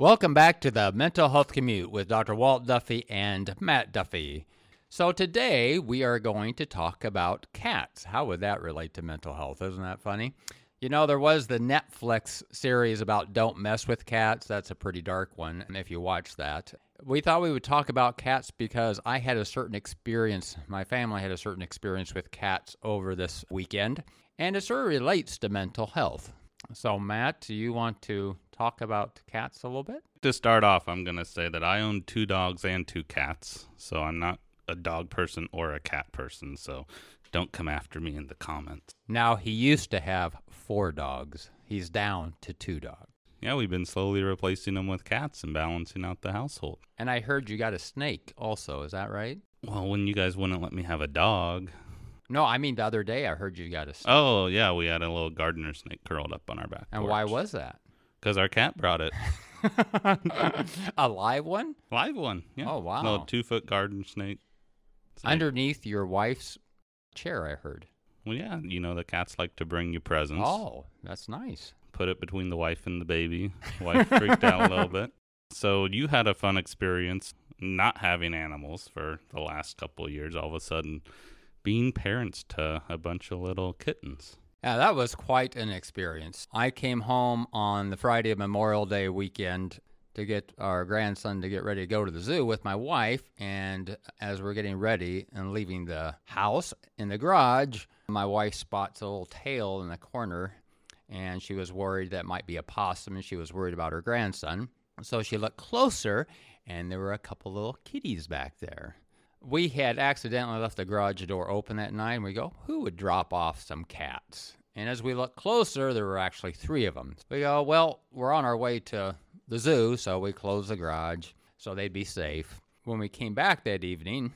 Welcome back to the Mental Health Commute with Dr. Walt Duffy and Matt Duffy. So, today we are going to talk about cats. How would that relate to mental health? Isn't that funny? You know, there was the Netflix series about Don't Mess with Cats. That's a pretty dark one, And if you watch that. We thought we would talk about cats because I had a certain experience, my family had a certain experience with cats over this weekend, and it sort of relates to mental health. So, Matt, do you want to talk about cats a little bit? To start off, I'm going to say that I own two dogs and two cats. So I'm not a dog person or a cat person. So don't come after me in the comments. Now, he used to have four dogs, he's down to two dogs. Yeah, we've been slowly replacing them with cats and balancing out the household. And I heard you got a snake also, is that right? Well, when you guys wouldn't let me have a dog. No, I mean the other day I heard you got a snake. Oh, yeah, we had a little gardener snake curled up on our back. and why was that? Because our cat brought it. a live one? Live one. Yeah. Oh, wow. Little two foot garden snake. snake. Underneath your wife's chair, I heard. Well, yeah, you know, the cats like to bring you presents. Oh, that's nice. Put it between the wife and the baby. Wife freaked out a little bit. So you had a fun experience not having animals for the last couple of years, all of a sudden being parents to a bunch of little kittens. Yeah, that was quite an experience. I came home on the Friday of Memorial Day weekend to get our grandson to get ready to go to the zoo with my wife. And as we're getting ready and leaving the house in the garage, my wife spots a little tail in the corner and she was worried that might be a possum and she was worried about her grandson. So she looked closer and there were a couple little kitties back there. We had accidentally left the garage door open that night and we go, who would drop off some cats? And as we looked closer, there were actually three of them. We go, well, we're on our way to the zoo, so we closed the garage so they'd be safe. When we came back that evening,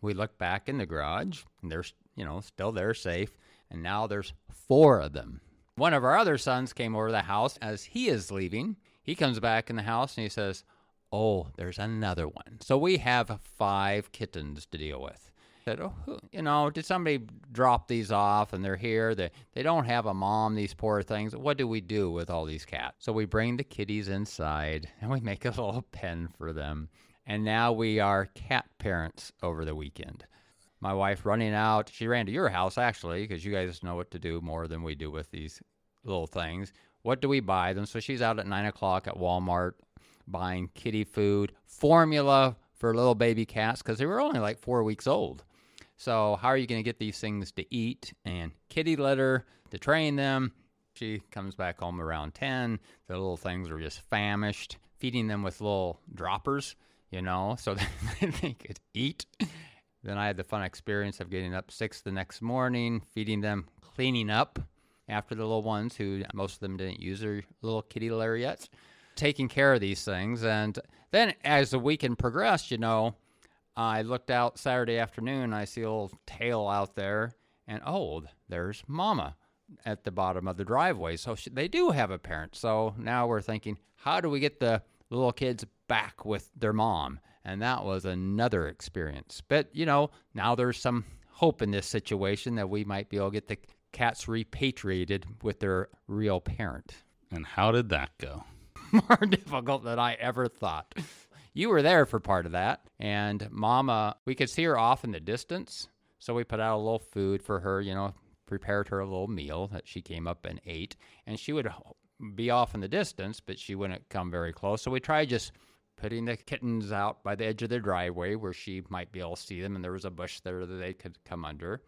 we looked back in the garage and they're, you know, still there safe. And now there's four of them. One of our other sons came over to the house as he is leaving. He comes back in the house and he says, Oh, there's another one. So we have five kittens to deal with. Said, oh, you know, did somebody drop these off and they're here? They, they don't have a mom, these poor things. What do we do with all these cats? So we bring the kitties inside and we make a little pen for them. And now we are cat parents over the weekend. My wife running out, she ran to your house actually, because you guys know what to do more than we do with these little things. What do we buy them? So she's out at nine o'clock at Walmart buying kitty food, formula for little baby cats because they were only like four weeks old. So, how are you going to get these things to eat and kitty litter to train them? She comes back home around 10. The little things are just famished, feeding them with little droppers, you know, so that they could eat. Then I had the fun experience of getting up six the next morning, feeding them, cleaning up after the little ones who most of them didn't use their little kitty litter yet taking care of these things. And then as the weekend progressed, you know, I looked out Saturday afternoon, I see a little tail out there, and oh, there's Mama at the bottom of the driveway. So she, they do have a parent. So now we're thinking, how do we get the little kids back with their mom? And that was another experience. But, you know, now there's some hope in this situation that we might be able to get the cats repatriated with their real parent. And how did that go? more difficult than I ever thought. You were there for part of that, and Mama, we could see her off in the distance, so we put out a little food for her, you know, prepared her a little meal that she came up and ate, and she would be off in the distance, but she wouldn't come very close. So we tried just putting the kittens out by the edge of the driveway where she might be able to see them, and there was a bush there that they could come under.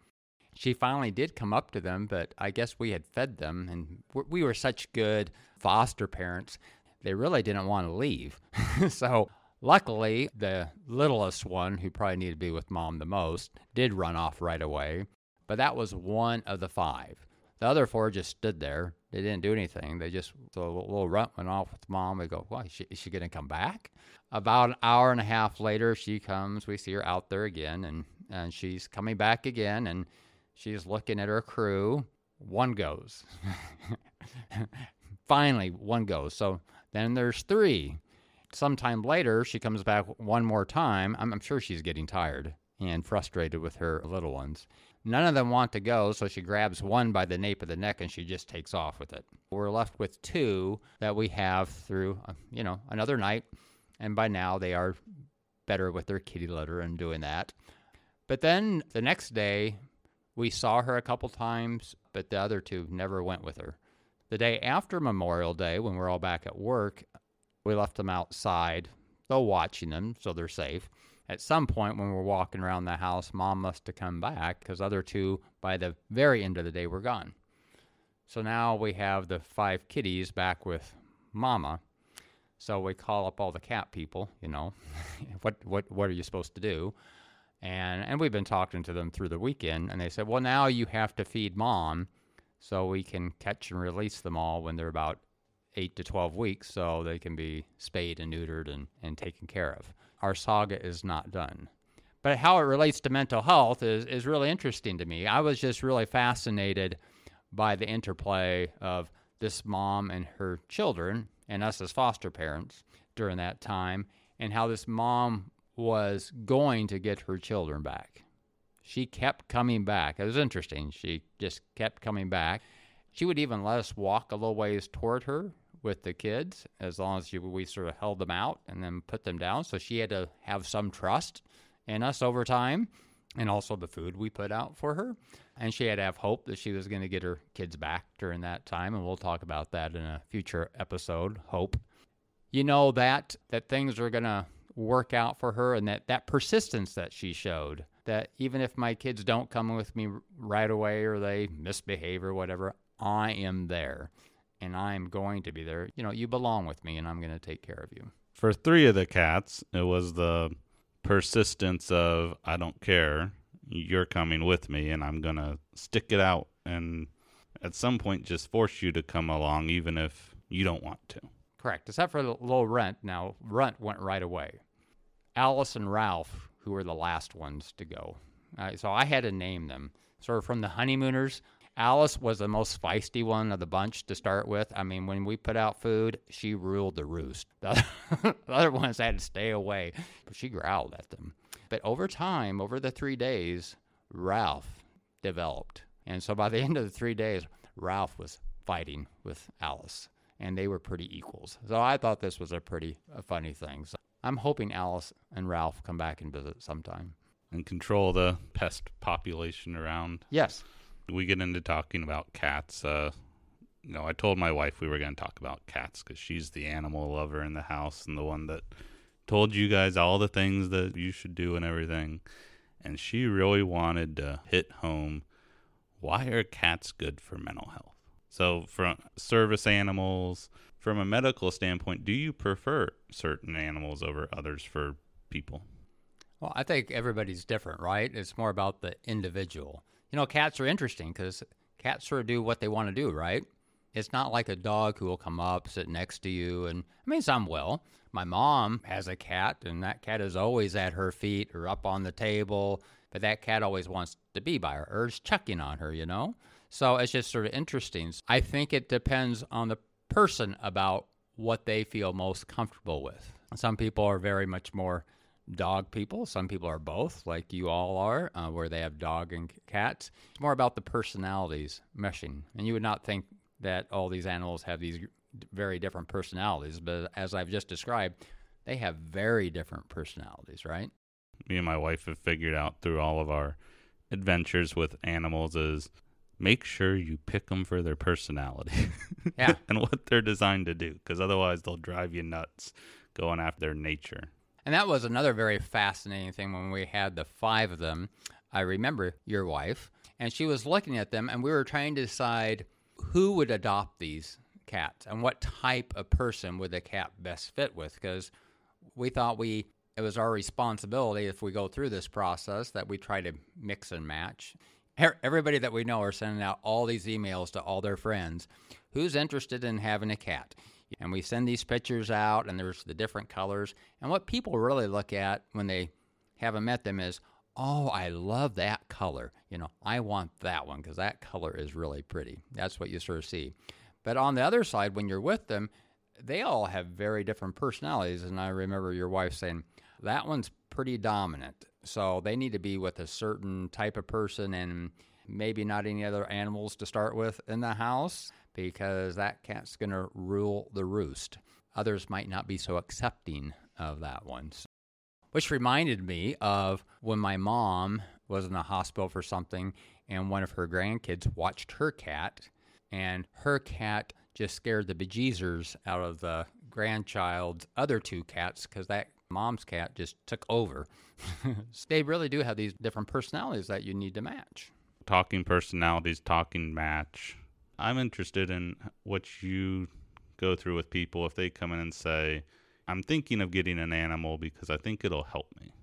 She finally did come up to them, but I guess we had fed them, and we were such good foster parents they really didn't want to leave. so luckily, the littlest one, who probably needed to be with mom the most, did run off right away. But that was one of the five. The other four just stood there. They didn't do anything. They just, a little runt went off with mom. We go, why, is she, she going to come back? About an hour and a half later, she comes. We see her out there again, and, and she's coming back again, and she's looking at her crew. One goes. Finally, one goes. So then there's three. Sometime later, she comes back one more time. I'm, I'm sure she's getting tired. and frustrated with her little ones. None of them want to go, so she grabs one by the nape of the neck and she just takes off with it. We're left with two that we have through, uh, you know, another night, and by now they are better with their kitty litter and doing that. But then the next day, we saw her a couple times, but the other two never went with her. The day after Memorial Day, when we're all back at work, we left them outside, though watching them so they're safe at some point when we're walking around the house, mom must have come back because other two, by the very end of the day, were gone. So now we have the five kitties back with mama. So we call up all the cat people, you know, what, what, what are you supposed to do? And, and we've been talking to them through the weekend, and they said, well, now you have to feed mom so we can catch and release them all when they're about 8 to 12 weeks so they can be spayed and neutered and, and taken care of our saga is not done. But how it relates to mental health is, is really interesting to me. I was just really fascinated by the interplay of this mom and her children and us as foster parents during that time and how this mom was going to get her children back. She kept coming back. It was interesting. She just kept coming back. She would even let us walk a little ways toward her with the kids as long as you, we sort of held them out and then put them down. So she had to have some trust in us over time and also the food we put out for her. And she had to have hope that she was going to get her kids back during that time. And we'll talk about that in a future episode. Hope. You know that that things are going to work out for her and that that persistence that she showed that even if my kids don't come with me right away or they misbehave or whatever, I am there and I'm going to be there. You know, you belong with me and I'm going to take care of you. For three of the cats, it was the persistence of, I don't care. You're coming with me and I'm going to stick it out and at some point just force you to come along, even if you don't want to. Correct. Except for the little Runt. Now, Runt went right away. Alice and Ralph, who were the last ones to go. Uh, so I had to name them. Sort of from the honeymooners, Alice was the most feisty one of the bunch to start with. I mean, when we put out food, she ruled the roost. The other ones had to stay away, but she growled at them. But over time, over the three days, Ralph developed. And so by the end of the three days, Ralph was fighting with Alice, and they were pretty equals. So I thought this was a pretty funny thing. So I'm hoping Alice and Ralph come back and visit sometime. And control the pest population around. Yes we get into talking about cats. Uh, you know, I told my wife we were going to talk about cats because she's the animal lover in the house and the one that told you guys all the things that you should do and everything. And she really wanted to hit home why are cats good for mental health? So, from service animals, from a medical standpoint, do you prefer certain animals over others for people? Well, I think everybody's different, right? It's more about the individual you know, cats are interesting because cats sort of do what they want to do, right? It's not like a dog who will come up, sit next to you, and I mean, some will. My mom has a cat, and that cat is always at her feet or up on the table, but that cat always wants to be by her or is chucking on her, you know? So it's just sort of interesting. I think it depends on the person about what they feel most comfortable with. Some people are very much more dog people. Some people are both, like you all are, uh, where they have dog and cats. It's more about the personalities meshing. And you would not think that all these animals have these very different personalities, but as I've just described, they have very different personalities, right? Me and my wife have figured out through all of our adventures with animals is make sure you pick them for their personality yeah. and what they're designed to do because otherwise they'll drive you nuts going after their nature and that was another very fascinating thing when we had the five of them. I remember your wife, and she was looking at them, and we were trying to decide who would adopt these cats and what type of person would the cat best fit with because we thought we it was our responsibility if we go through this process that we try to mix and match everybody that we know are sending out all these emails to all their friends who's interested in having a cat and we send these pictures out, and there's the different colors. And what people really look at when they haven't met them is, oh, I love that color. You know, I want that one because that color is really pretty. That's what you sort of see. But on the other side, when you're with them, they all have very different personalities. And I remember your wife saying, that one's pretty dominant. So they need to be with a certain type of person and maybe not any other animals to start with in the house because that cat's going to rule the roost. Others might not be so accepting of that one. Which reminded me of when my mom was in the hospital for something and one of her grandkids watched her cat and her cat just scared the bejeezers out of the grandchild's other two cats because that mom's cat just took over. they really do have these different personalities that you need to match. Talking personalities, talking match. I'm interested in what you go through with people if they come in and say, I'm thinking of getting an animal because I think it'll help me.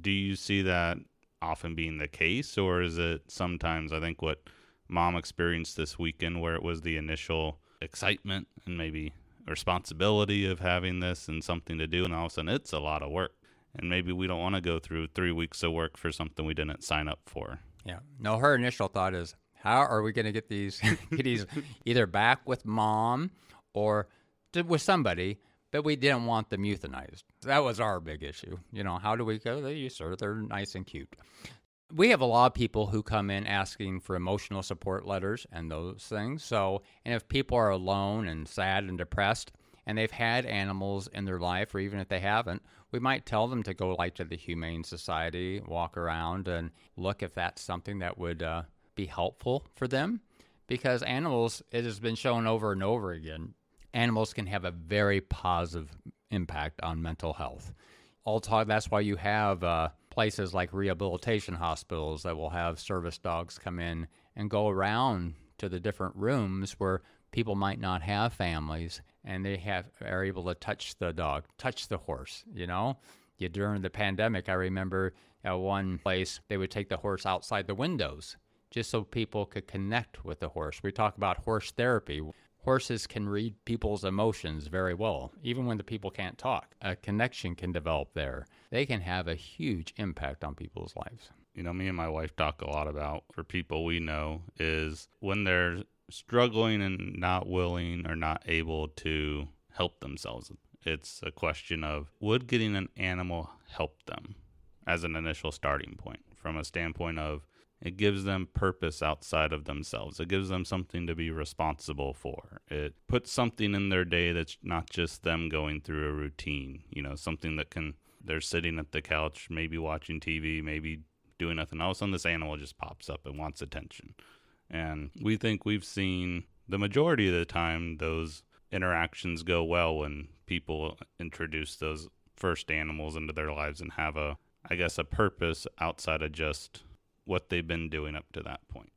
Do you see that often being the case, or is it sometimes, I think, what mom experienced this weekend where it was the initial excitement and maybe responsibility of having this and something to do, and all of a sudden it's a lot of work. And maybe we don't want to go through three weeks of work for something we didn't sign up for. Yeah. No, her initial thought is, how are we going to get these kitties either back with mom or to, with somebody? But we didn't want them euthanized. That was our big issue. You know, how do we go? They sure they're nice and cute. We have a lot of people who come in asking for emotional support letters and those things. So, and if people are alone and sad and depressed, and they've had animals in their life, or even if they haven't, we might tell them to go like to the Humane Society, walk around, and look if that's something that would uh, be helpful for them. Because animals, it has been shown over and over again, animals can have a very positive impact on mental health. All talk. That's why you have uh, places like rehabilitation hospitals that will have service dogs come in and go around to the different rooms where people might not have families and they have are able to touch the dog, touch the horse, you know? Yeah, during the pandemic, I remember at one place they would take the horse outside the windows just so people could connect with the horse. We talk about horse therapy. Horses can read people's emotions very well, even when the people can't talk. A connection can develop there. They can have a huge impact on people's lives. You know, me and my wife talk a lot about for people we know is when they're struggling and not willing or not able to help themselves. It's a question of would getting an animal help them as an initial starting point from a standpoint of it gives them purpose outside of themselves. It gives them something to be responsible for. It puts something in their day that's not just them going through a routine, you know, something that can, they're sitting at the couch, maybe watching TV, maybe doing nothing. All of a sudden, this animal just pops up and wants attention. And we think we've seen the majority of the time those interactions go well when people introduce those first animals into their lives and have a, I guess, a purpose outside of just what they've been doing up to that point.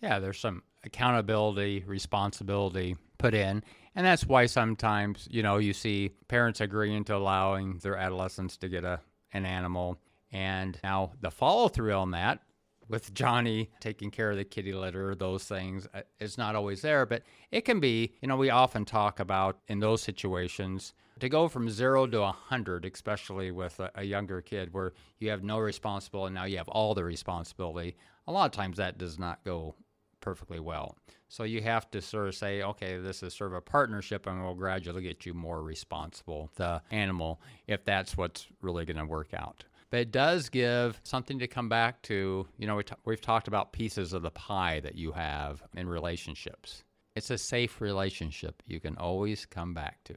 Yeah, there's some accountability, responsibility put in. And that's why sometimes, you know, you see parents agreeing to allowing their adolescents to get a an animal. And now the follow through on that with Johnny taking care of the kitty litter, those things uh, is not always there, but it can be, you know, we often talk about in those situations to go from zero to a hundred, especially with a, a, younger kid where you have no responsibility and now you have all the responsibility. A lot of times that does not go perfectly well. So you have to sort of say, okay, this is sort of a partnership and we'll gradually get you more responsible, the animal, if that's what's really going to work out but it does give something to come back to. You know, we t- we've talked about pieces of the pie that you have in relationships. It's a safe relationship you can always come back to.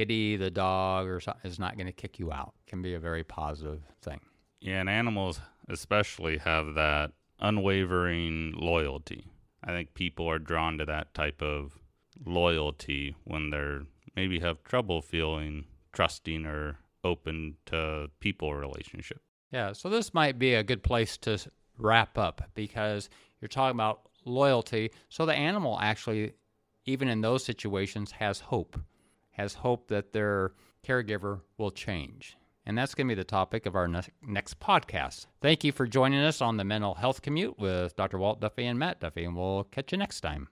Kitty, the dog, or something is not going to kick you out. It can be a very positive thing. Yeah, and animals especially have that unwavering loyalty. I think people are drawn to that type of loyalty when they're maybe have trouble feeling trusting or open to people relationship. Yeah, so this might be a good place to wrap up because you're talking about loyalty. So the animal actually, even in those situations, has hope, has hope that their caregiver will change. And that's going to be the topic of our ne- next podcast. Thank you for joining us on the Mental Health Commute with Dr. Walt Duffy and Matt Duffy, and we'll catch you next time.